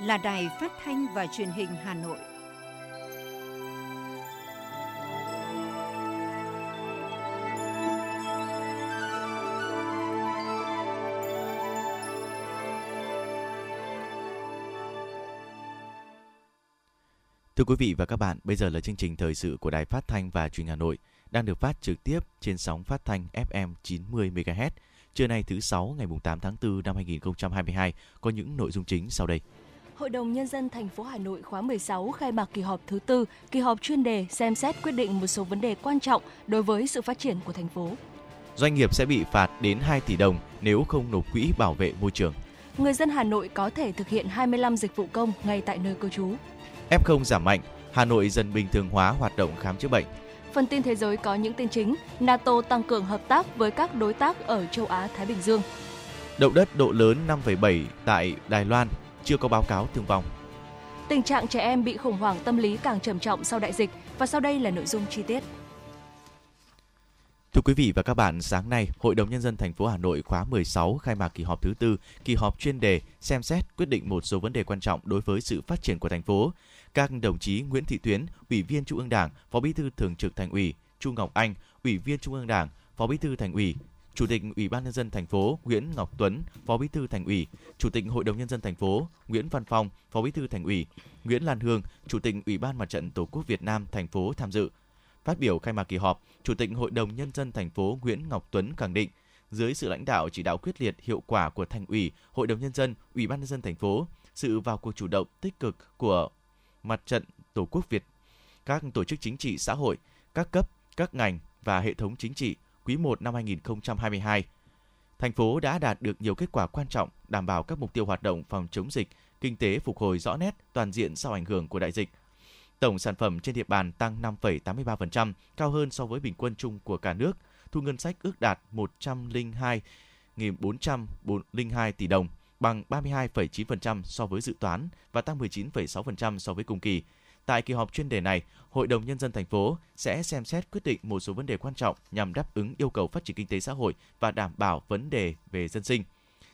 là Đài Phát thanh và Truyền hình Hà Nội. Thưa quý vị và các bạn, bây giờ là chương trình thời sự của Đài Phát thanh và Truyền hình Hà Nội đang được phát trực tiếp trên sóng phát thanh FM 90 MHz. Trưa nay thứ sáu ngày 8 tháng 4 năm 2022 có những nội dung chính sau đây. Hội đồng Nhân dân thành phố Hà Nội khóa 16 khai mạc kỳ họp thứ tư, kỳ họp chuyên đề xem xét quyết định một số vấn đề quan trọng đối với sự phát triển của thành phố. Doanh nghiệp sẽ bị phạt đến 2 tỷ đồng nếu không nộp quỹ bảo vệ môi trường. Người dân Hà Nội có thể thực hiện 25 dịch vụ công ngay tại nơi cư trú. F0 giảm mạnh, Hà Nội dần bình thường hóa hoạt động khám chữa bệnh. Phần tin thế giới có những tin chính, NATO tăng cường hợp tác với các đối tác ở châu Á Thái Bình Dương. Động đất độ lớn 5,7 tại Đài Loan chưa có báo cáo thương vong. Tình trạng trẻ em bị khủng hoảng tâm lý càng trầm trọng sau đại dịch và sau đây là nội dung chi tiết. Thưa quý vị và các bạn, sáng nay, Hội đồng nhân dân thành phố Hà Nội khóa 16 khai mạc kỳ họp thứ tư, kỳ họp chuyên đề xem xét quyết định một số vấn đề quan trọng đối với sự phát triển của thành phố. Các đồng chí Nguyễn Thị Tuyến, Ủy viên Trung ương Đảng, Phó Bí thư Thường trực Thành ủy, Chu Ngọc Anh, Ủy viên Trung ương Đảng, Phó Bí thư Thành ủy, Chủ tịch Ủy ban nhân dân thành phố Nguyễn Ngọc Tuấn, Phó Bí thư Thành ủy, Chủ tịch Hội đồng nhân dân thành phố Nguyễn Văn Phong, Phó Bí thư Thành ủy, Nguyễn Lan Hương, Chủ tịch Ủy ban Mặt trận Tổ quốc Việt Nam thành phố tham dự. Phát biểu khai mạc kỳ họp, Chủ tịch Hội đồng nhân dân thành phố Nguyễn Ngọc Tuấn khẳng định, dưới sự lãnh đạo chỉ đạo quyết liệt hiệu quả của Thành ủy, Hội đồng nhân dân, Ủy ban nhân dân thành phố, sự vào cuộc chủ động tích cực của Mặt trận Tổ quốc Việt, các tổ chức chính trị xã hội, các cấp, các ngành và hệ thống chính trị quý 1 năm 2022. Thành phố đã đạt được nhiều kết quả quan trọng, đảm bảo các mục tiêu hoạt động phòng chống dịch, kinh tế phục hồi rõ nét toàn diện sau ảnh hưởng của đại dịch. Tổng sản phẩm trên địa bàn tăng 5,83%, cao hơn so với bình quân chung của cả nước. Thu ngân sách ước đạt 102.402 tỷ đồng, bằng 32,9% so với dự toán và tăng 19,6% so với cùng kỳ. Tại kỳ họp chuyên đề này, Hội đồng Nhân dân thành phố sẽ xem xét quyết định một số vấn đề quan trọng nhằm đáp ứng yêu cầu phát triển kinh tế xã hội và đảm bảo vấn đề về dân sinh.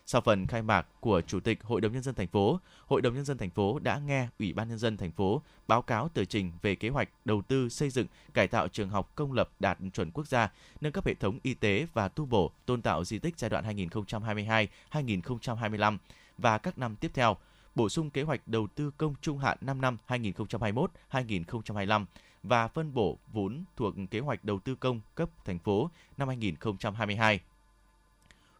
Sau phần khai mạc của Chủ tịch Hội đồng nhân dân thành phố, Hội đồng nhân dân thành phố đã nghe Ủy ban nhân dân thành phố báo cáo tờ trình về kế hoạch đầu tư xây dựng, cải tạo trường học công lập đạt chuẩn quốc gia, nâng cấp hệ thống y tế và tu bổ tôn tạo di tích giai đoạn 2022-2025 và các năm tiếp theo bổ sung kế hoạch đầu tư công trung hạn 5 năm 2021-2025 và phân bổ vốn thuộc kế hoạch đầu tư công cấp thành phố năm 2022.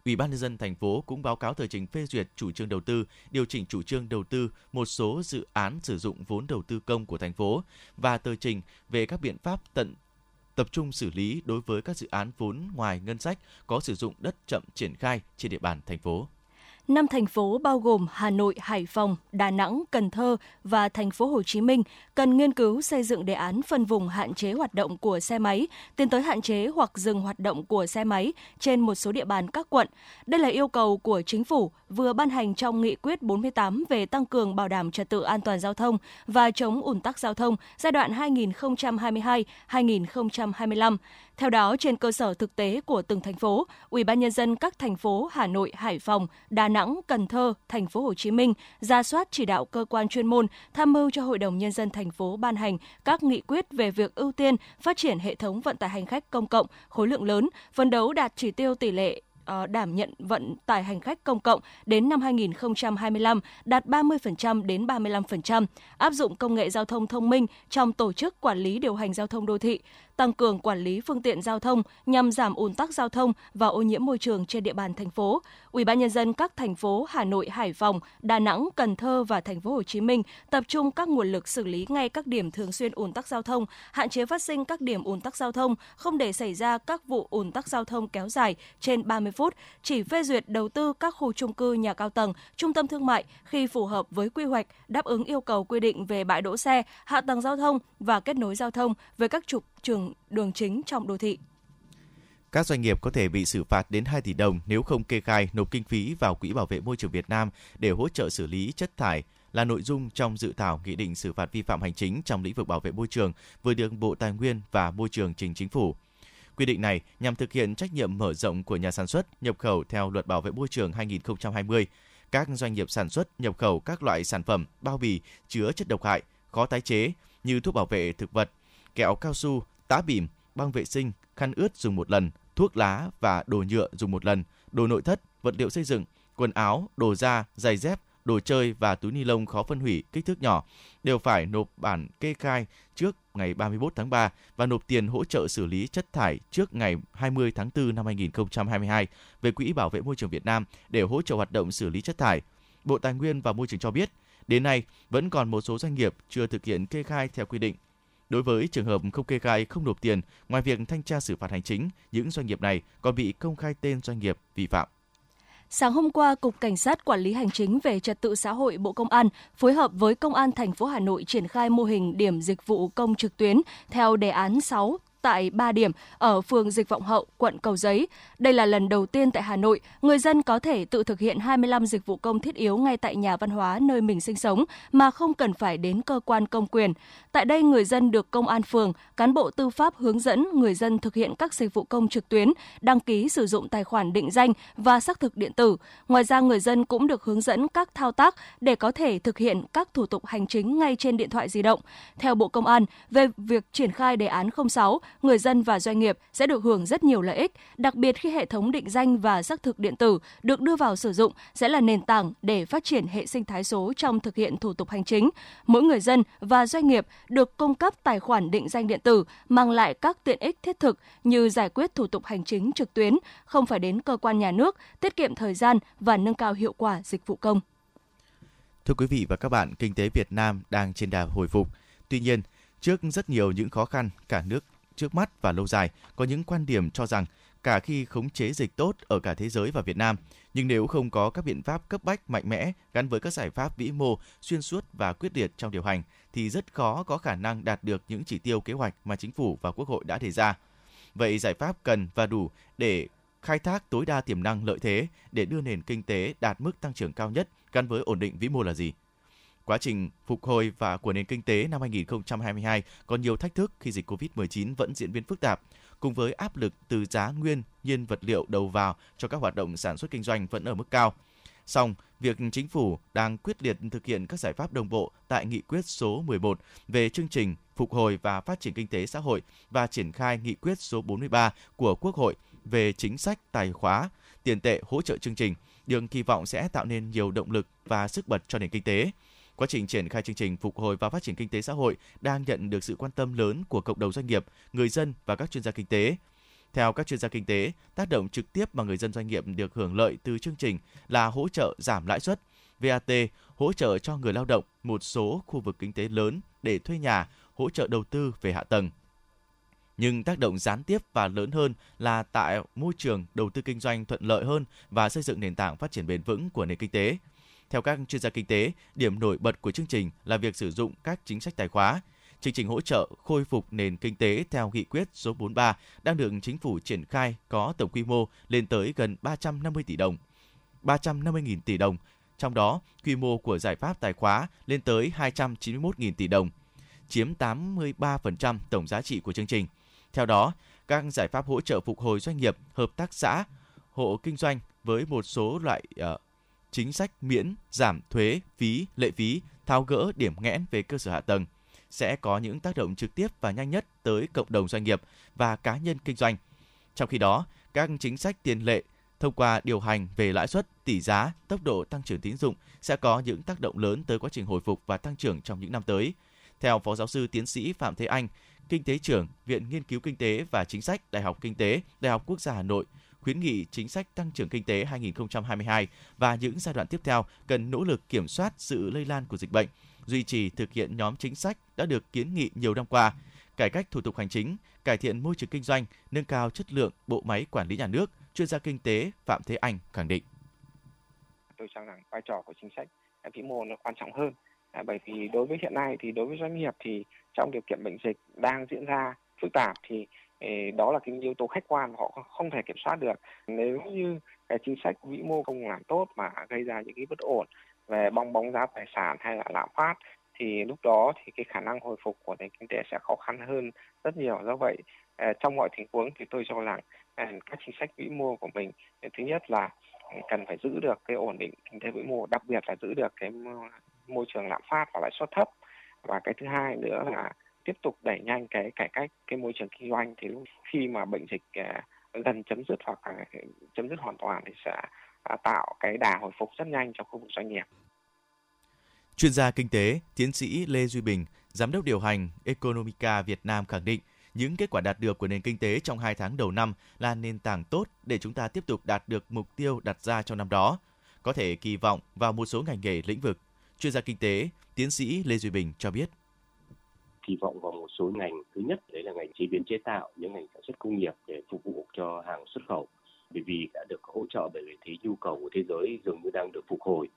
Ủy ban nhân dân thành phố cũng báo cáo tờ trình phê duyệt chủ trương đầu tư, điều chỉnh chủ trương đầu tư một số dự án sử dụng vốn đầu tư công của thành phố và tờ trình về các biện pháp tận tập trung xử lý đối với các dự án vốn ngoài ngân sách có sử dụng đất chậm triển khai trên địa bàn thành phố. Năm thành phố bao gồm Hà Nội, Hải Phòng, Đà Nẵng, Cần Thơ và thành phố Hồ Chí Minh cần nghiên cứu xây dựng đề án phân vùng hạn chế hoạt động của xe máy, tiến tới hạn chế hoặc dừng hoạt động của xe máy trên một số địa bàn các quận. Đây là yêu cầu của chính phủ vừa ban hành trong nghị quyết 48 về tăng cường bảo đảm trật tự an toàn giao thông và chống ủn tắc giao thông giai đoạn 2022-2025. Theo đó, trên cơ sở thực tế của từng thành phố, Ủy ban nhân dân các thành phố Hà Nội, Hải Phòng, Đà Nẵng, Cần Thơ, thành phố Hồ Chí Minh ra soát chỉ đạo cơ quan chuyên môn tham mưu cho Hội đồng nhân dân thành phố ban hành các nghị quyết về việc ưu tiên phát triển hệ thống vận tải hành khách công cộng khối lượng lớn, phấn đấu đạt chỉ tiêu tỷ lệ ờ, đảm nhận vận tải hành khách công cộng đến năm 2025 đạt 30% đến 35%, áp dụng công nghệ giao thông thông minh trong tổ chức quản lý điều hành giao thông đô thị, tăng cường quản lý phương tiện giao thông nhằm giảm ùn tắc giao thông và ô nhiễm môi trường trên địa bàn thành phố. Ủy ban nhân dân các thành phố Hà Nội, Hải Phòng, Đà Nẵng, Cần Thơ và thành phố Hồ Chí Minh tập trung các nguồn lực xử lý ngay các điểm thường xuyên ùn tắc giao thông, hạn chế phát sinh các điểm ùn tắc giao thông, không để xảy ra các vụ ùn tắc giao thông kéo dài trên 30 phút, chỉ phê duyệt đầu tư các khu trung cư nhà cao tầng, trung tâm thương mại khi phù hợp với quy hoạch, đáp ứng yêu cầu quy định về bãi đỗ xe, hạ tầng giao thông và kết nối giao thông với các trục trường đường chính trong đô thị. Các doanh nghiệp có thể bị xử phạt đến 2 tỷ đồng nếu không kê khai nộp kinh phí vào Quỹ Bảo vệ Môi trường Việt Nam để hỗ trợ xử lý chất thải là nội dung trong dự thảo nghị định xử phạt vi phạm hành chính trong lĩnh vực bảo vệ môi trường vừa được Bộ Tài nguyên và Môi trường trình chính phủ. Quy định này nhằm thực hiện trách nhiệm mở rộng của nhà sản xuất, nhập khẩu theo Luật Bảo vệ môi trường 2020. các doanh nghiệp sản xuất, nhập khẩu các loại sản phẩm bao bì chứa chất độc hại, khó tái chế như thuốc bảo vệ thực vật, kẹo cao su, tá bìm, băng vệ sinh, khăn ướt dùng một lần, thuốc lá và đồ nhựa dùng một lần, đồ nội thất, vật liệu xây dựng, quần áo, đồ da, giày dép, đồ chơi và túi ni lông khó phân hủy kích thước nhỏ đều phải nộp bản kê khai trước ngày 31 tháng 3 và nộp tiền hỗ trợ xử lý chất thải trước ngày 20 tháng 4 năm 2022 về Quỹ Bảo vệ Môi trường Việt Nam để hỗ trợ hoạt động xử lý chất thải. Bộ Tài nguyên và Môi trường cho biết, đến nay vẫn còn một số doanh nghiệp chưa thực hiện kê khai theo quy định. Đối với trường hợp không kê khai không nộp tiền, ngoài việc thanh tra xử phạt hành chính, những doanh nghiệp này còn bị công khai tên doanh nghiệp vi phạm. Sáng hôm qua, Cục Cảnh sát Quản lý Hành chính về Trật tự xã hội Bộ Công an phối hợp với Công an thành phố Hà Nội triển khai mô hình điểm dịch vụ công trực tuyến theo đề án 6 tại 3 điểm ở phường Dịch Vọng Hậu, quận Cầu Giấy. Đây là lần đầu tiên tại Hà Nội, người dân có thể tự thực hiện 25 dịch vụ công thiết yếu ngay tại nhà văn hóa nơi mình sinh sống mà không cần phải đến cơ quan công quyền. Tại đây, người dân được công an phường, cán bộ tư pháp hướng dẫn người dân thực hiện các dịch vụ công trực tuyến, đăng ký sử dụng tài khoản định danh và xác thực điện tử. Ngoài ra, người dân cũng được hướng dẫn các thao tác để có thể thực hiện các thủ tục hành chính ngay trên điện thoại di động. Theo Bộ Công an, về việc triển khai đề án 06, người dân và doanh nghiệp sẽ được hưởng rất nhiều lợi ích, đặc biệt khi hệ thống định danh và xác thực điện tử được đưa vào sử dụng sẽ là nền tảng để phát triển hệ sinh thái số trong thực hiện thủ tục hành chính. Mỗi người dân và doanh nghiệp được cung cấp tài khoản định danh điện tử mang lại các tiện ích thiết thực như giải quyết thủ tục hành chính trực tuyến, không phải đến cơ quan nhà nước, tiết kiệm thời gian và nâng cao hiệu quả dịch vụ công. Thưa quý vị và các bạn, kinh tế Việt Nam đang trên đà hồi phục. Tuy nhiên, trước rất nhiều những khó khăn, cả nước trước mắt và lâu dài, có những quan điểm cho rằng cả khi khống chế dịch tốt ở cả thế giới và Việt Nam, nhưng nếu không có các biện pháp cấp bách mạnh mẽ gắn với các giải pháp vĩ mô, xuyên suốt và quyết liệt trong điều hành thì rất khó có khả năng đạt được những chỉ tiêu kế hoạch mà chính phủ và Quốc hội đã đề ra. Vậy giải pháp cần và đủ để khai thác tối đa tiềm năng lợi thế để đưa nền kinh tế đạt mức tăng trưởng cao nhất gắn với ổn định vĩ mô là gì? Quá trình phục hồi và của nền kinh tế năm 2022 còn nhiều thách thức khi dịch COVID-19 vẫn diễn biến phức tạp, cùng với áp lực từ giá nguyên nhiên vật liệu đầu vào cho các hoạt động sản xuất kinh doanh vẫn ở mức cao. Song, việc chính phủ đang quyết liệt thực hiện các giải pháp đồng bộ tại nghị quyết số 11 về chương trình phục hồi và phát triển kinh tế xã hội và triển khai nghị quyết số 43 của Quốc hội về chính sách tài khóa, tiền tệ hỗ trợ chương trình, đường kỳ vọng sẽ tạo nên nhiều động lực và sức bật cho nền kinh tế. Quá trình triển khai chương trình phục hồi và phát triển kinh tế xã hội đang nhận được sự quan tâm lớn của cộng đồng doanh nghiệp, người dân và các chuyên gia kinh tế. Theo các chuyên gia kinh tế, tác động trực tiếp mà người dân doanh nghiệp được hưởng lợi từ chương trình là hỗ trợ giảm lãi suất, VAT, hỗ trợ cho người lao động một số khu vực kinh tế lớn để thuê nhà, hỗ trợ đầu tư về hạ tầng. Nhưng tác động gián tiếp và lớn hơn là tại môi trường đầu tư kinh doanh thuận lợi hơn và xây dựng nền tảng phát triển bền vững của nền kinh tế. Theo các chuyên gia kinh tế, điểm nổi bật của chương trình là việc sử dụng các chính sách tài khóa. Chương trình hỗ trợ khôi phục nền kinh tế theo nghị quyết số 43 đang được chính phủ triển khai có tổng quy mô lên tới gần 350 tỷ đồng. 350.000 tỷ đồng, trong đó quy mô của giải pháp tài khóa lên tới 291.000 tỷ đồng, chiếm 83% tổng giá trị của chương trình. Theo đó, các giải pháp hỗ trợ phục hồi doanh nghiệp, hợp tác xã, hộ kinh doanh với một số loại uh, chính sách miễn, giảm thuế, phí, lệ phí, tháo gỡ điểm nghẽn về cơ sở hạ tầng sẽ có những tác động trực tiếp và nhanh nhất tới cộng đồng doanh nghiệp và cá nhân kinh doanh. Trong khi đó, các chính sách tiền lệ thông qua điều hành về lãi suất, tỷ giá, tốc độ tăng trưởng tín dụng sẽ có những tác động lớn tới quá trình hồi phục và tăng trưởng trong những năm tới. Theo Phó Giáo sư Tiến sĩ Phạm Thế Anh, Kinh tế trưởng, Viện Nghiên cứu Kinh tế và Chính sách Đại học Kinh tế, Đại học Quốc gia Hà Nội, khuyến nghị chính sách tăng trưởng kinh tế 2022 và những giai đoạn tiếp theo cần nỗ lực kiểm soát sự lây lan của dịch bệnh, duy trì thực hiện nhóm chính sách đã được kiến nghị nhiều năm qua, cải cách thủ tục hành chính, cải thiện môi trường kinh doanh, nâng cao chất lượng bộ máy quản lý nhà nước, chuyên gia kinh tế Phạm Thế Anh khẳng định. Tôi cho rằng vai trò của chính sách vĩ mô nó quan trọng hơn à, bởi vì đối với hiện nay thì đối với doanh nghiệp thì trong điều kiện bệnh dịch đang diễn ra phức tạp thì đó là cái yếu tố khách quan họ không thể kiểm soát được nếu như cái chính sách vĩ mô không làm tốt mà gây ra những cái bất ổn về bong bóng giá tài sản hay là lạm phát thì lúc đó thì cái khả năng hồi phục của nền kinh tế sẽ khó khăn hơn rất nhiều do vậy à, trong mọi tình huống thì tôi cho rằng à, các chính sách vĩ mô của mình à, thứ nhất là cần phải giữ được cái ổn định kinh tế vĩ mô, đặc biệt là giữ được cái môi trường lạm phát và lãi suất thấp. Và cái thứ hai nữa là tiếp tục đẩy nhanh cái cải cách cái môi trường kinh doanh thì lúc khi mà bệnh dịch à, gần chấm dứt hoặc là chấm dứt hoàn toàn thì sẽ à, tạo cái đà hồi phục rất nhanh cho khu vực doanh nghiệp. Chuyên gia kinh tế, tiến sĩ Lê Duy Bình, giám đốc điều hành Economica Việt Nam khẳng định những kết quả đạt được của nền kinh tế trong 2 tháng đầu năm là nền tảng tốt để chúng ta tiếp tục đạt được mục tiêu đặt ra trong năm đó. Có thể kỳ vọng vào một số ngành nghề lĩnh vực. Chuyên gia kinh tế, tiến sĩ Lê Duy Bình cho biết kỳ vọng vào một số ngành. Thứ nhất đấy là ngành chế biến chế tạo những ngành sản xuất công nghiệp để phục vụ cho hàng xuất khẩu. Bởi vì đã được hỗ trợ bởi vì thế nhu cầu của thế giới dường như đang được phục hồi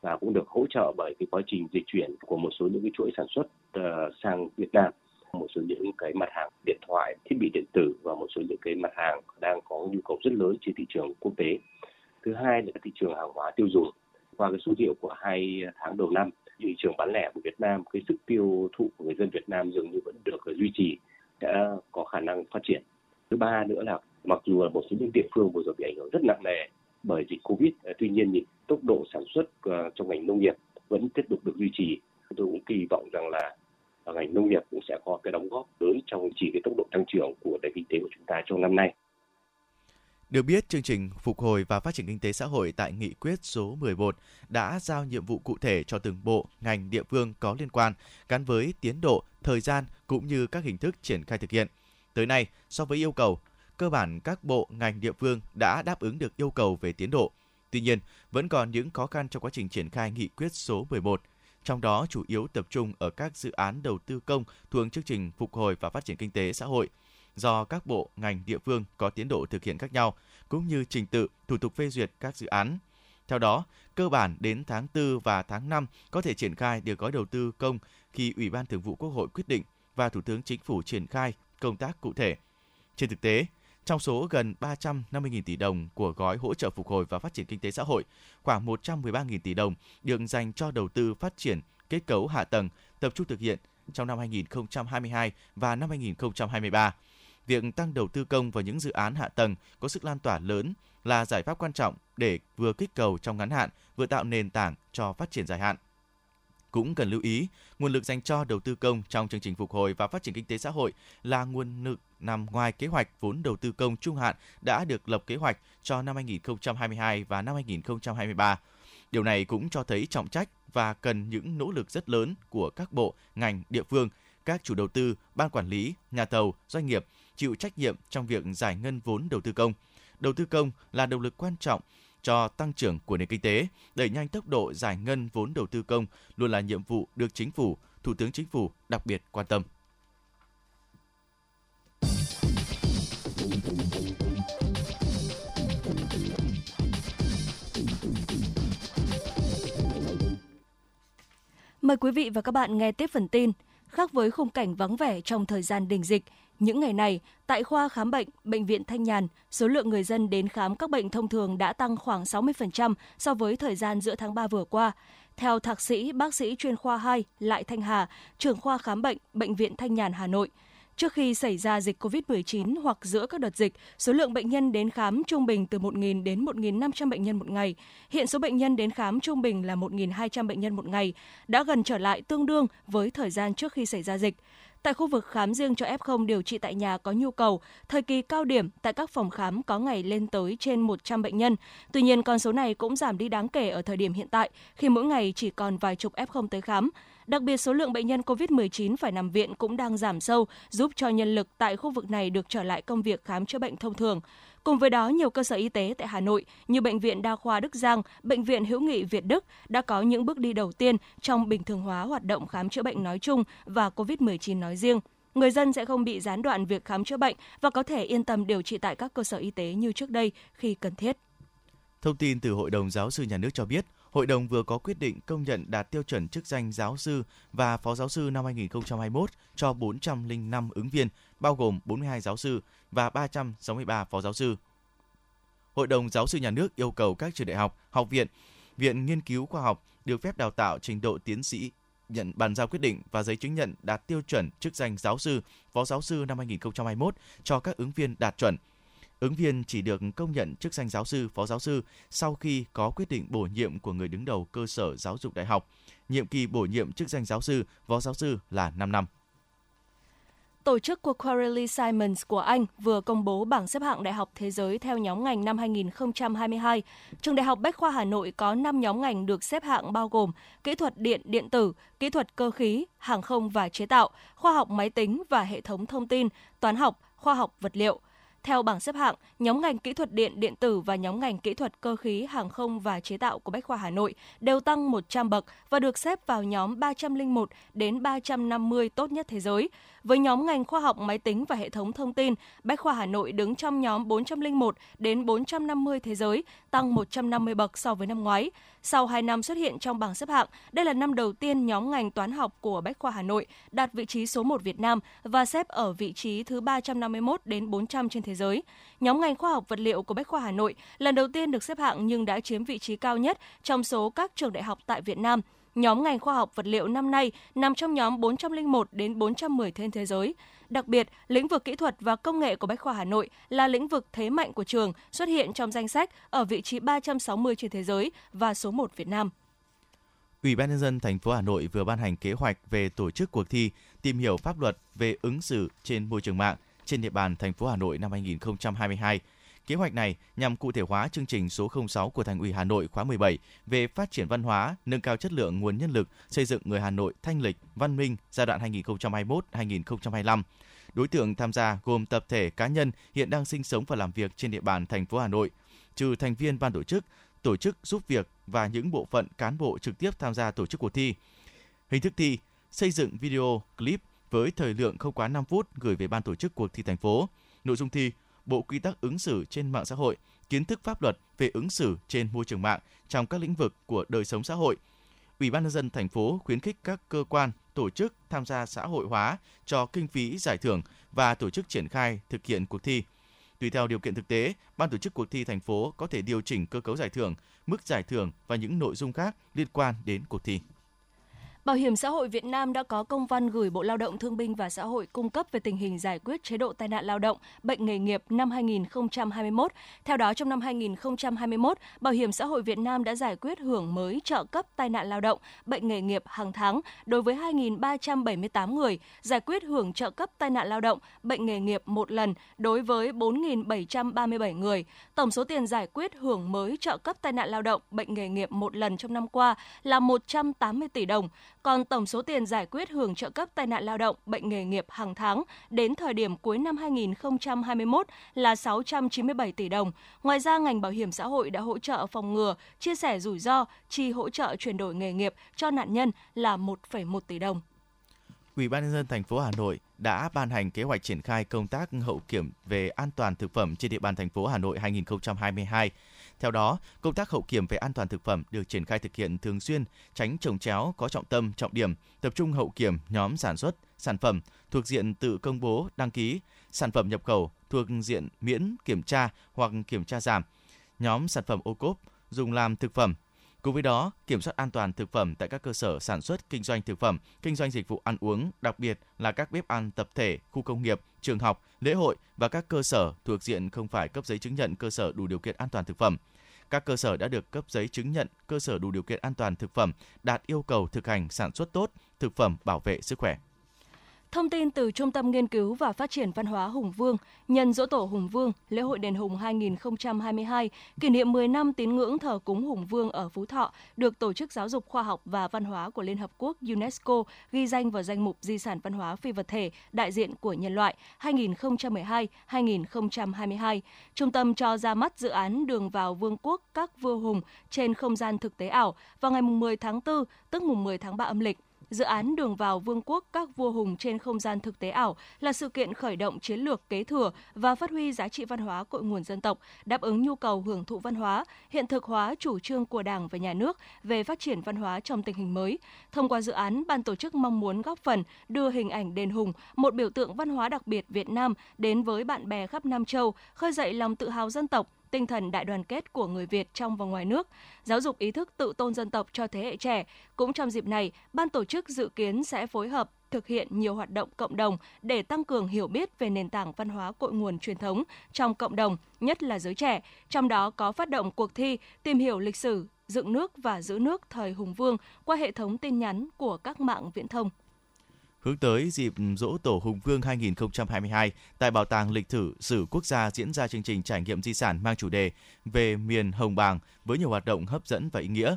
và cũng được hỗ trợ bởi cái quá trình dịch chuyển của một số những cái chuỗi sản xuất uh, sang Việt Nam. Một số những cái mặt hàng điện thoại thiết bị điện tử và một số những cái mặt hàng đang có nhu cầu rất lớn trên thị trường quốc tế. Thứ hai là thị trường hàng hóa tiêu dùng. Qua cái số liệu của hai tháng đầu năm thị trường bán lẻ của Việt Nam, cái sức tiêu thụ của người dân Việt Nam dường như vẫn được ờ, duy trì, đã có khả năng phát triển. Thứ ba nữa là mặc dù là một số những địa phương vừa rồi bị ảnh hưởng rất nặng nề bởi dịch covid ờ, tuy nhiên thì tốc độ sản xuất ờ, trong ngành nông nghiệp vẫn tiếp tục được duy trì. Tôi cũng kỳ vọng rằng là ngành nông nghiệp cũng sẽ có cái đóng góp lớn trong chỉ cái tốc độ tăng trưởng của nền kinh tế của chúng ta trong năm nay được biết, chương trình phục hồi và phát triển kinh tế xã hội tại nghị quyết số 11 đã giao nhiệm vụ cụ thể cho từng bộ, ngành, địa phương có liên quan gắn với tiến độ, thời gian cũng như các hình thức triển khai thực hiện. Tới nay, so với yêu cầu, cơ bản các bộ, ngành, địa phương đã đáp ứng được yêu cầu về tiến độ. Tuy nhiên, vẫn còn những khó khăn trong quá trình triển khai nghị quyết số 11 trong đó chủ yếu tập trung ở các dự án đầu tư công thuộc chương trình phục hồi và phát triển kinh tế xã hội – do các bộ, ngành, địa phương có tiến độ thực hiện khác nhau, cũng như trình tự, thủ tục phê duyệt các dự án. Theo đó, cơ bản đến tháng 4 và tháng 5 có thể triển khai được gói đầu tư công khi Ủy ban Thường vụ Quốc hội quyết định và Thủ tướng Chính phủ triển khai công tác cụ thể. Trên thực tế, trong số gần 350.000 tỷ đồng của gói hỗ trợ phục hồi và phát triển kinh tế xã hội, khoảng 113.000 tỷ đồng được dành cho đầu tư phát triển kết cấu hạ tầng tập trung thực hiện trong năm 2022 và năm 2023 việc tăng đầu tư công vào những dự án hạ tầng có sức lan tỏa lớn là giải pháp quan trọng để vừa kích cầu trong ngắn hạn, vừa tạo nền tảng cho phát triển dài hạn. Cũng cần lưu ý, nguồn lực dành cho đầu tư công trong chương trình phục hồi và phát triển kinh tế xã hội là nguồn lực nằm ngoài kế hoạch vốn đầu tư công trung hạn đã được lập kế hoạch cho năm 2022 và năm 2023. Điều này cũng cho thấy trọng trách và cần những nỗ lực rất lớn của các bộ, ngành, địa phương, các chủ đầu tư, ban quản lý, nhà thầu, doanh nghiệp chịu trách nhiệm trong việc giải ngân vốn đầu tư công. Đầu tư công là động lực quan trọng cho tăng trưởng của nền kinh tế, đẩy nhanh tốc độ giải ngân vốn đầu tư công luôn là nhiệm vụ được chính phủ, Thủ tướng Chính phủ đặc biệt quan tâm. Mời quý vị và các bạn nghe tiếp phần tin. Khác với khung cảnh vắng vẻ trong thời gian đình dịch, những ngày này, tại khoa khám bệnh, Bệnh viện Thanh Nhàn, số lượng người dân đến khám các bệnh thông thường đã tăng khoảng 60% so với thời gian giữa tháng 3 vừa qua. Theo thạc sĩ bác sĩ chuyên khoa 2 Lại Thanh Hà, trưởng khoa khám bệnh, Bệnh viện Thanh Nhàn Hà Nội, Trước khi xảy ra dịch COVID-19 hoặc giữa các đợt dịch, số lượng bệnh nhân đến khám trung bình từ 1.000 đến 1.500 bệnh nhân một ngày. Hiện số bệnh nhân đến khám trung bình là 1.200 bệnh nhân một ngày, đã gần trở lại tương đương với thời gian trước khi xảy ra dịch. Tại khu vực khám riêng cho F0 điều trị tại nhà có nhu cầu, thời kỳ cao điểm tại các phòng khám có ngày lên tới trên 100 bệnh nhân. Tuy nhiên, con số này cũng giảm đi đáng kể ở thời điểm hiện tại, khi mỗi ngày chỉ còn vài chục F0 tới khám. Đặc biệt, số lượng bệnh nhân COVID-19 phải nằm viện cũng đang giảm sâu, giúp cho nhân lực tại khu vực này được trở lại công việc khám chữa bệnh thông thường. Cùng với đó, nhiều cơ sở y tế tại Hà Nội như Bệnh viện Đa khoa Đức Giang, Bệnh viện Hữu nghị Việt Đức đã có những bước đi đầu tiên trong bình thường hóa hoạt động khám chữa bệnh nói chung và COVID-19 nói riêng người dân sẽ không bị gián đoạn việc khám chữa bệnh và có thể yên tâm điều trị tại các cơ sở y tế như trước đây khi cần thiết. Thông tin từ Hội đồng Giáo sư Nhà nước cho biết, Hội đồng vừa có quyết định công nhận đạt tiêu chuẩn chức danh giáo sư và phó giáo sư năm 2021 cho 405 ứng viên, bao gồm 42 giáo sư và 363 phó giáo sư. Hội đồng Giáo sư Nhà nước yêu cầu các trường đại học, học viện, viện nghiên cứu khoa học được phép đào tạo trình độ tiến sĩ nhận bàn giao quyết định và giấy chứng nhận đạt tiêu chuẩn chức danh giáo sư, phó giáo sư năm 2021 cho các ứng viên đạt chuẩn. Ứng viên chỉ được công nhận chức danh giáo sư, phó giáo sư sau khi có quyết định bổ nhiệm của người đứng đầu cơ sở giáo dục đại học. Nhiệm kỳ bổ nhiệm chức danh giáo sư, phó giáo sư là 5 năm. Tổ chức của Quarterly Simons của Anh vừa công bố bảng xếp hạng đại học thế giới theo nhóm ngành năm 2022. Trường Đại học Bách khoa Hà Nội có 5 nhóm ngành được xếp hạng bao gồm kỹ thuật điện điện tử, kỹ thuật cơ khí, hàng không và chế tạo, khoa học máy tính và hệ thống thông tin, toán học, khoa học vật liệu – theo bảng xếp hạng, nhóm ngành kỹ thuật điện, điện tử và nhóm ngành kỹ thuật cơ khí, hàng không và chế tạo của Bách khoa Hà Nội đều tăng 100 bậc và được xếp vào nhóm 301 đến 350 tốt nhất thế giới. Với nhóm ngành khoa học máy tính và hệ thống thông tin, Bách khoa Hà Nội đứng trong nhóm 401 đến 450 thế giới, tăng 150 bậc so với năm ngoái. Sau 2 năm xuất hiện trong bảng xếp hạng, đây là năm đầu tiên nhóm ngành toán học của Bách khoa Hà Nội đạt vị trí số 1 Việt Nam và xếp ở vị trí thứ 351 đến 400 trên thế giới. Nhóm ngành khoa học vật liệu của Bách khoa Hà Nội lần đầu tiên được xếp hạng nhưng đã chiếm vị trí cao nhất trong số các trường đại học tại Việt Nam. Nhóm ngành khoa học vật liệu năm nay nằm trong nhóm 401 đến 410 trên thế giới. Đặc biệt, lĩnh vực kỹ thuật và công nghệ của Bách khoa Hà Nội là lĩnh vực thế mạnh của trường, xuất hiện trong danh sách ở vị trí 360 trên thế giới và số 1 Việt Nam. Ủy ban nhân dân thành phố Hà Nội vừa ban hành kế hoạch về tổ chức cuộc thi tìm hiểu pháp luật về ứng xử trên môi trường mạng trên địa bàn thành phố Hà Nội năm 2022. Kế hoạch này nhằm cụ thể hóa chương trình số 06 của Thành ủy Hà Nội khóa 17 về phát triển văn hóa, nâng cao chất lượng nguồn nhân lực, xây dựng người Hà Nội thanh lịch, văn minh giai đoạn 2021-2025. Đối tượng tham gia gồm tập thể cá nhân hiện đang sinh sống và làm việc trên địa bàn thành phố Hà Nội, trừ thành viên ban tổ chức, tổ chức giúp việc và những bộ phận cán bộ trực tiếp tham gia tổ chức cuộc thi. Hình thức thi: xây dựng video clip với thời lượng không quá 5 phút gửi về ban tổ chức cuộc thi thành phố. Nội dung thi: Bộ quy tắc ứng xử trên mạng xã hội, kiến thức pháp luật về ứng xử trên môi trường mạng trong các lĩnh vực của đời sống xã hội. Ủy ban nhân dân thành phố khuyến khích các cơ quan, tổ chức tham gia xã hội hóa cho kinh phí giải thưởng và tổ chức triển khai thực hiện cuộc thi. Tùy theo điều kiện thực tế, ban tổ chức cuộc thi thành phố có thể điều chỉnh cơ cấu giải thưởng, mức giải thưởng và những nội dung khác liên quan đến cuộc thi. Bảo hiểm xã hội Việt Nam đã có công văn gửi Bộ Lao động Thương binh và Xã hội cung cấp về tình hình giải quyết chế độ tai nạn lao động, bệnh nghề nghiệp năm 2021. Theo đó, trong năm 2021, Bảo hiểm xã hội Việt Nam đã giải quyết hưởng mới trợ cấp tai nạn lao động, bệnh nghề nghiệp hàng tháng đối với 2.378 người, giải quyết hưởng trợ cấp tai nạn lao động, bệnh nghề nghiệp một lần đối với 4.737 người. Tổng số tiền giải quyết hưởng mới trợ cấp tai nạn lao động, bệnh nghề nghiệp một lần trong năm qua là 180 tỷ đồng còn tổng số tiền giải quyết hưởng trợ cấp tai nạn lao động, bệnh nghề nghiệp hàng tháng đến thời điểm cuối năm 2021 là 697 tỷ đồng. Ngoài ra, ngành bảo hiểm xã hội đã hỗ trợ phòng ngừa, chia sẻ rủi ro, chi hỗ trợ chuyển đổi nghề nghiệp cho nạn nhân là 1,1 tỷ đồng. Ủy ban nhân dân thành phố Hà Nội đã ban hành kế hoạch triển khai công tác hậu kiểm về an toàn thực phẩm trên địa bàn thành phố Hà Nội 2022 theo đó, công tác hậu kiểm về an toàn thực phẩm được triển khai thực hiện thường xuyên, tránh trồng chéo có trọng tâm, trọng điểm, tập trung hậu kiểm nhóm sản xuất, sản phẩm thuộc diện tự công bố, đăng ký, sản phẩm nhập khẩu thuộc diện miễn kiểm tra hoặc kiểm tra giảm, nhóm sản phẩm ô cốp dùng làm thực phẩm Cùng với đó, kiểm soát an toàn thực phẩm tại các cơ sở sản xuất, kinh doanh thực phẩm, kinh doanh dịch vụ ăn uống, đặc biệt là các bếp ăn tập thể, khu công nghiệp, trường học, lễ hội và các cơ sở thuộc diện không phải cấp giấy chứng nhận cơ sở đủ điều kiện an toàn thực phẩm. Các cơ sở đã được cấp giấy chứng nhận cơ sở đủ điều kiện an toàn thực phẩm đạt yêu cầu thực hành sản xuất tốt, thực phẩm bảo vệ sức khỏe. Thông tin từ Trung tâm Nghiên cứu và Phát triển Văn hóa Hùng Vương, nhân dỗ tổ Hùng Vương, lễ hội đền Hùng 2022, kỷ niệm 10 năm tín ngưỡng thờ cúng Hùng Vương ở Phú Thọ, được Tổ chức Giáo dục Khoa học và Văn hóa của Liên Hợp Quốc UNESCO ghi danh vào danh mục Di sản văn hóa phi vật thể đại diện của nhân loại 2012-2022. Trung tâm cho ra mắt dự án đường vào Vương quốc các vua Hùng trên không gian thực tế ảo vào ngày 10 tháng 4, tức mùng 10 tháng 3 âm lịch Dự án đường vào vương quốc các vua hùng trên không gian thực tế ảo là sự kiện khởi động chiến lược kế thừa và phát huy giá trị văn hóa cội nguồn dân tộc, đáp ứng nhu cầu hưởng thụ văn hóa, hiện thực hóa chủ trương của Đảng và Nhà nước về phát triển văn hóa trong tình hình mới. Thông qua dự án, ban tổ chức mong muốn góp phần đưa hình ảnh đền hùng, một biểu tượng văn hóa đặc biệt Việt Nam đến với bạn bè khắp Nam Châu, khơi dậy lòng tự hào dân tộc, tinh thần đại đoàn kết của người Việt trong và ngoài nước, giáo dục ý thức tự tôn dân tộc cho thế hệ trẻ. Cũng trong dịp này, ban tổ chức dự kiến sẽ phối hợp thực hiện nhiều hoạt động cộng đồng để tăng cường hiểu biết về nền tảng văn hóa cội nguồn truyền thống trong cộng đồng, nhất là giới trẻ. Trong đó có phát động cuộc thi tìm hiểu lịch sử, dựng nước và giữ nước thời Hùng Vương qua hệ thống tin nhắn của các mạng viễn thông. Hướng tới dịp Dỗ Tổ Hùng Vương 2022, tại Bảo tàng Lịch sử Sử Quốc gia diễn ra chương trình trải nghiệm di sản mang chủ đề về miền Hồng Bàng với nhiều hoạt động hấp dẫn và ý nghĩa.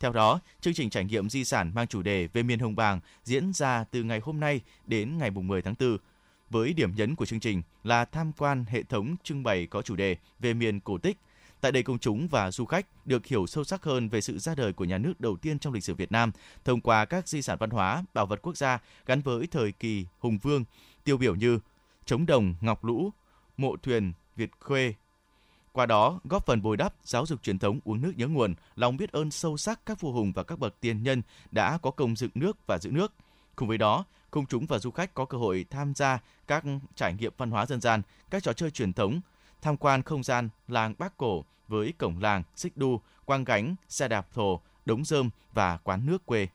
Theo đó, chương trình trải nghiệm di sản mang chủ đề về miền Hồng Bàng diễn ra từ ngày hôm nay đến ngày 10 tháng 4. Với điểm nhấn của chương trình là tham quan hệ thống trưng bày có chủ đề về miền cổ tích. Tại đây công chúng và du khách được hiểu sâu sắc hơn về sự ra đời của nhà nước đầu tiên trong lịch sử Việt Nam thông qua các di sản văn hóa, bảo vật quốc gia gắn với thời kỳ Hùng Vương, tiêu biểu như Trống đồng, Ngọc Lũ, Mộ thuyền, Việt Khuê, qua đó, góp phần bồi đắp giáo dục truyền thống uống nước nhớ nguồn, lòng biết ơn sâu sắc các vua hùng và các bậc tiền nhân đã có công dựng nước và giữ nước. Cùng với đó, công chúng và du khách có cơ hội tham gia các trải nghiệm văn hóa dân gian, các trò chơi truyền thống, tham quan không gian làng Bác Cổ với cổng làng, xích đu, quang gánh, xe đạp thổ, đống rơm và quán nước quê.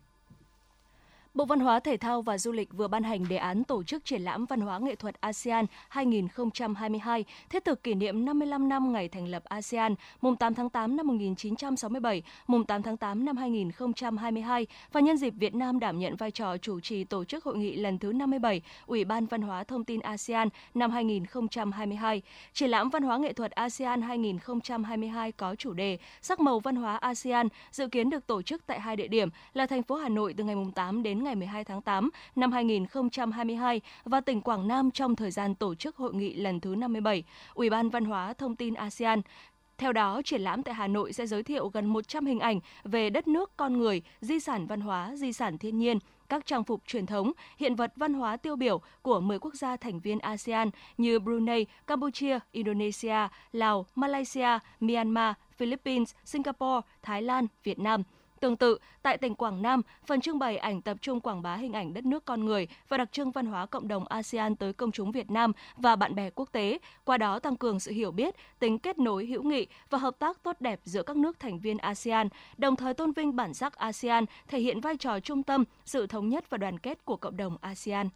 Bộ Văn hóa Thể thao và Du lịch vừa ban hành đề án tổ chức triển lãm văn hóa nghệ thuật ASEAN 2022, thiết thực kỷ niệm 55 năm ngày thành lập ASEAN, mùng 8 tháng 8 năm 1967, mùng 8 tháng 8 năm 2022 và nhân dịp Việt Nam đảm nhận vai trò chủ trì tổ chức hội nghị lần thứ 57 Ủy ban Văn hóa Thông tin ASEAN năm 2022. Triển lãm văn hóa nghệ thuật ASEAN 2022 có chủ đề Sắc màu văn hóa ASEAN dự kiến được tổ chức tại hai địa điểm là thành phố Hà Nội từ ngày 8 đến ngày 12 tháng 8 năm 2022 và tỉnh Quảng Nam trong thời gian tổ chức hội nghị lần thứ 57 Ủy ban Văn hóa Thông tin ASEAN. Theo đó, triển lãm tại Hà Nội sẽ giới thiệu gần 100 hình ảnh về đất nước, con người, di sản văn hóa, di sản thiên nhiên, các trang phục truyền thống, hiện vật văn hóa tiêu biểu của 10 quốc gia thành viên ASEAN như Brunei, Campuchia, Indonesia, Lào, Malaysia, Myanmar, Philippines, Singapore, Thái Lan, Việt Nam – Tương tự, tại tỉnh Quảng Nam, phần trưng bày ảnh tập trung quảng bá hình ảnh đất nước con người và đặc trưng văn hóa cộng đồng ASEAN tới công chúng Việt Nam và bạn bè quốc tế, qua đó tăng cường sự hiểu biết, tính kết nối hữu nghị và hợp tác tốt đẹp giữa các nước thành viên ASEAN, đồng thời tôn vinh bản sắc ASEAN, thể hiện vai trò trung tâm, sự thống nhất và đoàn kết của cộng đồng ASEAN.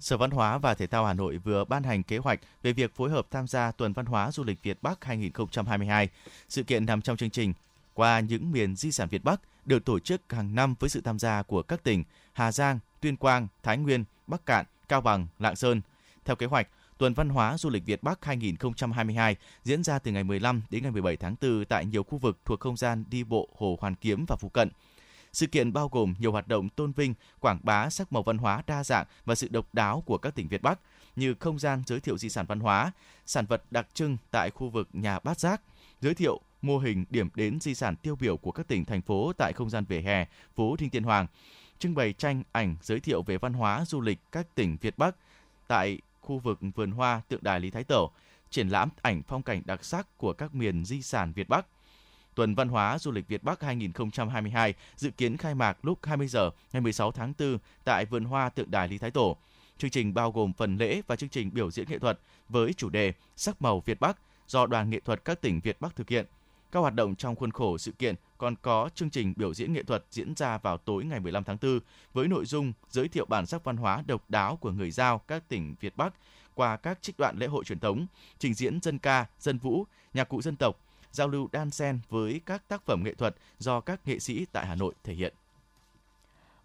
Sở Văn hóa và Thể thao Hà Nội vừa ban hành kế hoạch về việc phối hợp tham gia Tuần Văn hóa Du lịch Việt Bắc 2022. Sự kiện nằm trong chương trình qua những miền di sản Việt Bắc được tổ chức hàng năm với sự tham gia của các tỉnh Hà Giang, Tuyên Quang, Thái Nguyên, Bắc Cạn, Cao Bằng, Lạng Sơn. Theo kế hoạch, Tuần Văn hóa Du lịch Việt Bắc 2022 diễn ra từ ngày 15 đến ngày 17 tháng 4 tại nhiều khu vực thuộc không gian đi bộ Hồ Hoàn Kiếm và phụ Cận. Sự kiện bao gồm nhiều hoạt động tôn vinh, quảng bá sắc màu văn hóa đa dạng và sự độc đáo của các tỉnh Việt Bắc như không gian giới thiệu di sản văn hóa, sản vật đặc trưng tại khu vực nhà Bát Giác, giới thiệu mô hình điểm đến di sản tiêu biểu của các tỉnh thành phố tại không gian vỉa hè phố Đinh Tiên Hoàng, trưng bày tranh ảnh giới thiệu về văn hóa du lịch các tỉnh Việt Bắc tại khu vực vườn hoa tượng đài Lý Thái Tổ, triển lãm ảnh phong cảnh đặc sắc của các miền di sản Việt Bắc. Tuần Văn hóa Du lịch Việt Bắc 2022 dự kiến khai mạc lúc 20 giờ ngày 16 tháng 4 tại vườn hoa tượng đài Lý Thái Tổ. Chương trình bao gồm phần lễ và chương trình biểu diễn nghệ thuật với chủ đề Sắc màu Việt Bắc do Đoàn nghệ thuật các tỉnh Việt Bắc thực hiện. Các hoạt động trong khuôn khổ sự kiện còn có chương trình biểu diễn nghệ thuật diễn ra vào tối ngày 15 tháng 4 với nội dung giới thiệu bản sắc văn hóa độc đáo của người Giao các tỉnh Việt Bắc qua các trích đoạn lễ hội truyền thống, trình diễn dân ca, dân vũ, nhạc cụ dân tộc, giao lưu đan xen với các tác phẩm nghệ thuật do các nghệ sĩ tại Hà Nội thể hiện.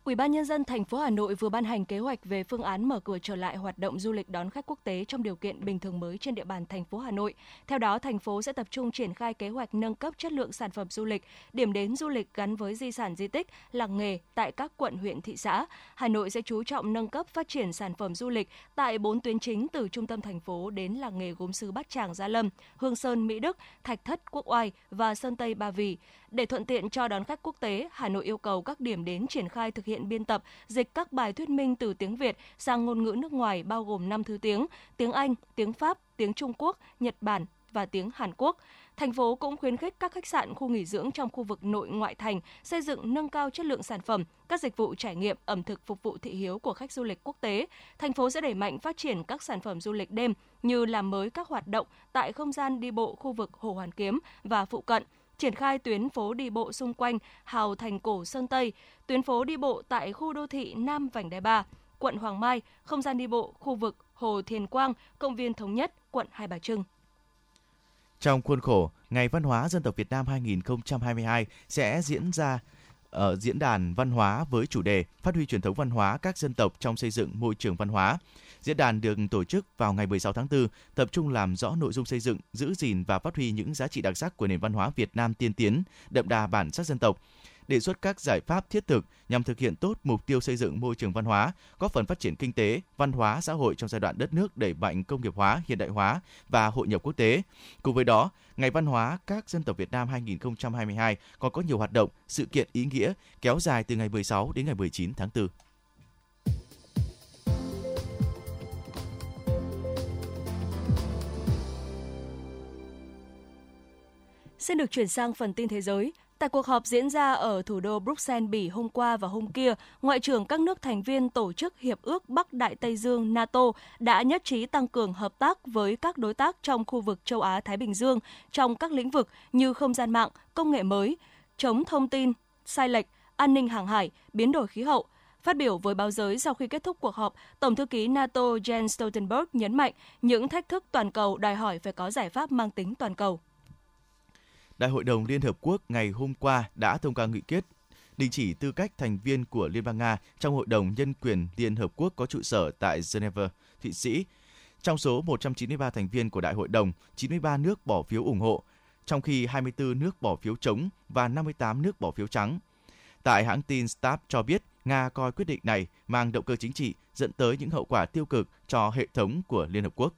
Ủy ban nhân dân thành phố Hà Nội vừa ban hành kế hoạch về phương án mở cửa trở lại hoạt động du lịch đón khách quốc tế trong điều kiện bình thường mới trên địa bàn thành phố Hà Nội. Theo đó, thành phố sẽ tập trung triển khai kế hoạch nâng cấp chất lượng sản phẩm du lịch, điểm đến du lịch gắn với di sản di tích, làng nghề tại các quận huyện thị xã. Hà Nội sẽ chú trọng nâng cấp phát triển sản phẩm du lịch tại bốn tuyến chính từ trung tâm thành phố đến làng nghề gốm sứ Bát Tràng Gia Lâm, Hương Sơn Mỹ Đức, Thạch Thất Quốc Oai và Sơn Tây Ba Vì. Để thuận tiện cho đón khách quốc tế, Hà Nội yêu cầu các điểm đến triển khai thực hiện biên tập, dịch các bài thuyết minh từ tiếng Việt sang ngôn ngữ nước ngoài bao gồm 5 thứ tiếng, tiếng Anh, tiếng Pháp, tiếng Trung Quốc, Nhật Bản, và tiếng Hàn Quốc. Thành phố cũng khuyến khích các khách sạn, khu nghỉ dưỡng trong khu vực nội ngoại thành xây dựng nâng cao chất lượng sản phẩm, các dịch vụ trải nghiệm ẩm thực phục vụ thị hiếu của khách du lịch quốc tế. Thành phố sẽ đẩy mạnh phát triển các sản phẩm du lịch đêm như làm mới các hoạt động tại không gian đi bộ khu vực Hồ Hoàn Kiếm và phụ cận, triển khai tuyến phố đi bộ xung quanh Hào Thành Cổ Sơn Tây, tuyến phố đi bộ tại khu đô thị Nam Vành Đai Ba, quận Hoàng Mai, không gian đi bộ khu vực Hồ Thiền Quang, công viên Thống Nhất, quận Hai Bà Trưng. Trong khuôn khổ Ngày Văn hóa Dân tộc Việt Nam 2022 sẽ diễn ra ở diễn đàn văn hóa với chủ đề Phát huy truyền thống văn hóa các dân tộc trong xây dựng môi trường văn hóa. Diễn đàn được tổ chức vào ngày 16 tháng 4, tập trung làm rõ nội dung xây dựng, giữ gìn và phát huy những giá trị đặc sắc của nền văn hóa Việt Nam tiên tiến, đậm đà bản sắc dân tộc, đề xuất các giải pháp thiết thực nhằm thực hiện tốt mục tiêu xây dựng môi trường văn hóa, góp phần phát triển kinh tế, văn hóa xã hội trong giai đoạn đất nước đẩy mạnh công nghiệp hóa, hiện đại hóa và hội nhập quốc tế. Cùng với đó, Ngày Văn hóa các dân tộc Việt Nam 2022 còn có nhiều hoạt động, sự kiện ý nghĩa kéo dài từ ngày 16 đến ngày 19 tháng 4. Xin được chuyển sang phần tin thế giới. Tại cuộc họp diễn ra ở thủ đô Bruxelles, Bỉ hôm qua và hôm kia, Ngoại trưởng các nước thành viên Tổ chức Hiệp ước Bắc Đại Tây Dương NATO đã nhất trí tăng cường hợp tác với các đối tác trong khu vực châu Á-Thái Bình Dương trong các lĩnh vực như không gian mạng, công nghệ mới, chống thông tin, sai lệch, an ninh hàng hải, biến đổi khí hậu, Phát biểu với báo giới sau khi kết thúc cuộc họp, Tổng thư ký NATO Jens Stoltenberg nhấn mạnh những thách thức toàn cầu đòi hỏi phải có giải pháp mang tính toàn cầu. Đại hội đồng Liên Hợp Quốc ngày hôm qua đã thông qua nghị quyết đình chỉ tư cách thành viên của Liên bang Nga trong Hội đồng Nhân quyền Liên Hợp Quốc có trụ sở tại Geneva, Thụy Sĩ. Trong số 193 thành viên của đại hội đồng, 93 nước bỏ phiếu ủng hộ, trong khi 24 nước bỏ phiếu chống và 58 nước bỏ phiếu trắng. Tại hãng tin Stab cho biết, Nga coi quyết định này mang động cơ chính trị dẫn tới những hậu quả tiêu cực cho hệ thống của Liên Hợp Quốc.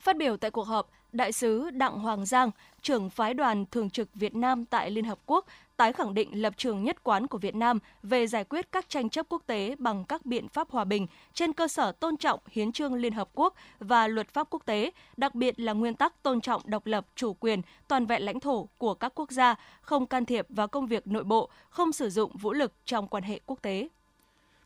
Phát biểu tại cuộc họp, Đại sứ Đặng Hoàng Giang, trưởng phái đoàn thường trực Việt Nam tại Liên Hợp Quốc, tái khẳng định lập trường nhất quán của Việt Nam về giải quyết các tranh chấp quốc tế bằng các biện pháp hòa bình trên cơ sở tôn trọng hiến trương Liên Hợp Quốc và luật pháp quốc tế, đặc biệt là nguyên tắc tôn trọng độc lập, chủ quyền, toàn vẹn lãnh thổ của các quốc gia, không can thiệp vào công việc nội bộ, không sử dụng vũ lực trong quan hệ quốc tế.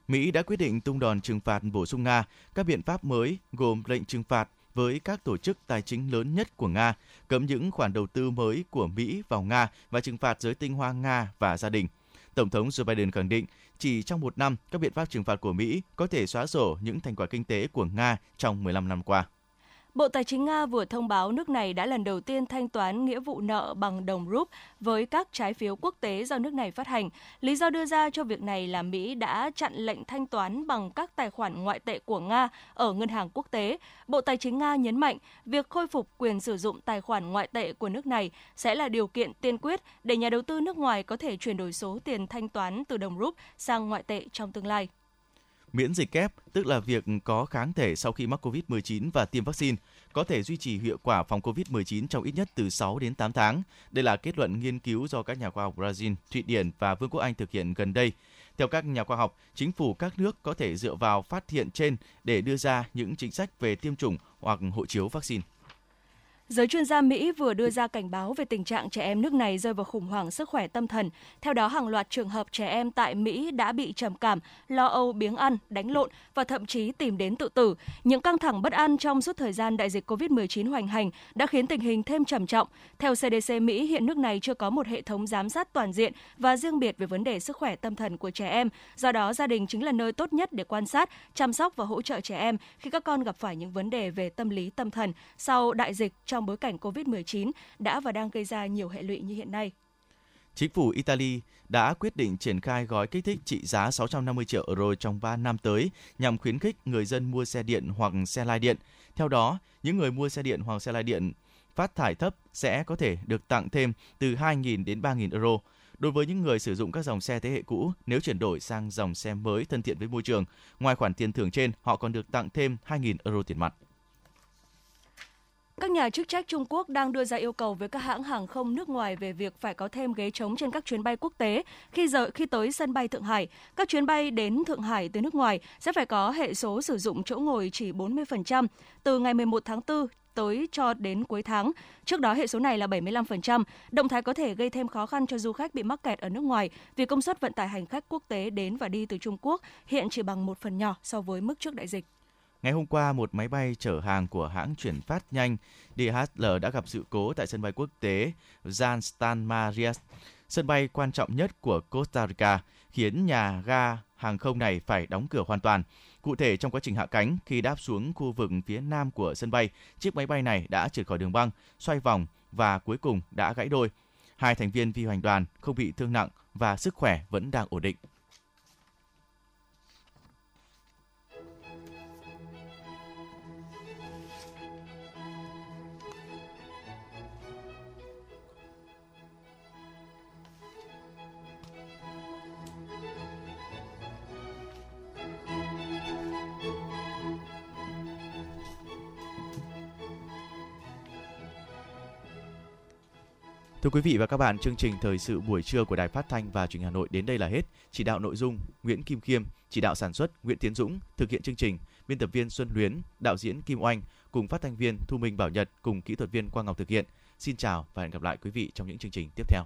Mỹ đã quyết định tung đòn trừng phạt bổ sung Nga. Các biện pháp mới gồm lệnh trừng phạt với các tổ chức tài chính lớn nhất của Nga, cấm những khoản đầu tư mới của Mỹ vào Nga và trừng phạt giới tinh hoa Nga và gia đình. Tổng thống Joe Biden khẳng định chỉ trong một năm, các biện pháp trừng phạt của Mỹ có thể xóa sổ những thành quả kinh tế của Nga trong 15 năm qua. Bộ Tài chính Nga vừa thông báo nước này đã lần đầu tiên thanh toán nghĩa vụ nợ bằng đồng rúp với các trái phiếu quốc tế do nước này phát hành. Lý do đưa ra cho việc này là Mỹ đã chặn lệnh thanh toán bằng các tài khoản ngoại tệ của Nga ở ngân hàng quốc tế. Bộ Tài chính Nga nhấn mạnh việc khôi phục quyền sử dụng tài khoản ngoại tệ của nước này sẽ là điều kiện tiên quyết để nhà đầu tư nước ngoài có thể chuyển đổi số tiền thanh toán từ đồng rúp sang ngoại tệ trong tương lai. Miễn dịch kép, tức là việc có kháng thể sau khi mắc COVID-19 và tiêm vaccine, có thể duy trì hiệu quả phòng COVID-19 trong ít nhất từ 6 đến 8 tháng. Đây là kết luận nghiên cứu do các nhà khoa học Brazil, Thụy Điển và Vương quốc Anh thực hiện gần đây. Theo các nhà khoa học, chính phủ các nước có thể dựa vào phát hiện trên để đưa ra những chính sách về tiêm chủng hoặc hộ chiếu vaccine. Giới chuyên gia Mỹ vừa đưa ra cảnh báo về tình trạng trẻ em nước này rơi vào khủng hoảng sức khỏe tâm thần. Theo đó, hàng loạt trường hợp trẻ em tại Mỹ đã bị trầm cảm, lo âu, biếng ăn, đánh lộn và thậm chí tìm đến tự tử. Những căng thẳng bất an trong suốt thời gian đại dịch COVID-19 hoành hành đã khiến tình hình thêm trầm trọng. Theo CDC Mỹ, hiện nước này chưa có một hệ thống giám sát toàn diện và riêng biệt về vấn đề sức khỏe tâm thần của trẻ em. Do đó, gia đình chính là nơi tốt nhất để quan sát, chăm sóc và hỗ trợ trẻ em khi các con gặp phải những vấn đề về tâm lý tâm thần sau đại dịch trong bối cảnh COVID-19 đã và đang gây ra nhiều hệ lụy như hiện nay. Chính phủ Italy đã quyết định triển khai gói kích thích trị giá 650 triệu euro trong 3 năm tới nhằm khuyến khích người dân mua xe điện hoặc xe lai điện. Theo đó, những người mua xe điện hoặc xe lai điện phát thải thấp sẽ có thể được tặng thêm từ 2.000 đến 3.000 euro. Đối với những người sử dụng các dòng xe thế hệ cũ, nếu chuyển đổi sang dòng xe mới thân thiện với môi trường, ngoài khoản tiền thưởng trên, họ còn được tặng thêm 2.000 euro tiền mặt. Các nhà chức trách Trung Quốc đang đưa ra yêu cầu với các hãng hàng không nước ngoài về việc phải có thêm ghế trống trên các chuyến bay quốc tế khi giờ, khi tới sân bay Thượng Hải. Các chuyến bay đến Thượng Hải từ nước ngoài sẽ phải có hệ số sử dụng chỗ ngồi chỉ 40%. Từ ngày 11 tháng 4 tới cho đến cuối tháng. Trước đó, hệ số này là 75%. Động thái có thể gây thêm khó khăn cho du khách bị mắc kẹt ở nước ngoài vì công suất vận tải hành khách quốc tế đến và đi từ Trung Quốc hiện chỉ bằng một phần nhỏ so với mức trước đại dịch. Ngày hôm qua, một máy bay chở hàng của hãng chuyển phát nhanh DHL đã gặp sự cố tại sân bay quốc tế Jan Stan Marias, sân bay quan trọng nhất của Costa Rica, khiến nhà ga hàng không này phải đóng cửa hoàn toàn. Cụ thể, trong quá trình hạ cánh, khi đáp xuống khu vực phía nam của sân bay, chiếc máy bay này đã trượt khỏi đường băng, xoay vòng và cuối cùng đã gãy đôi. Hai thành viên phi hành đoàn không bị thương nặng và sức khỏe vẫn đang ổn định. Thưa quý vị và các bạn, chương trình thời sự buổi trưa của Đài Phát thanh và Truyền hình Hà Nội đến đây là hết. Chỉ đạo nội dung Nguyễn Kim Khiêm, chỉ đạo sản xuất Nguyễn Tiến Dũng, thực hiện chương trình biên tập viên Xuân Luyến, đạo diễn Kim Oanh cùng phát thanh viên Thu Minh Bảo Nhật cùng kỹ thuật viên Quang Ngọc thực hiện. Xin chào và hẹn gặp lại quý vị trong những chương trình tiếp theo.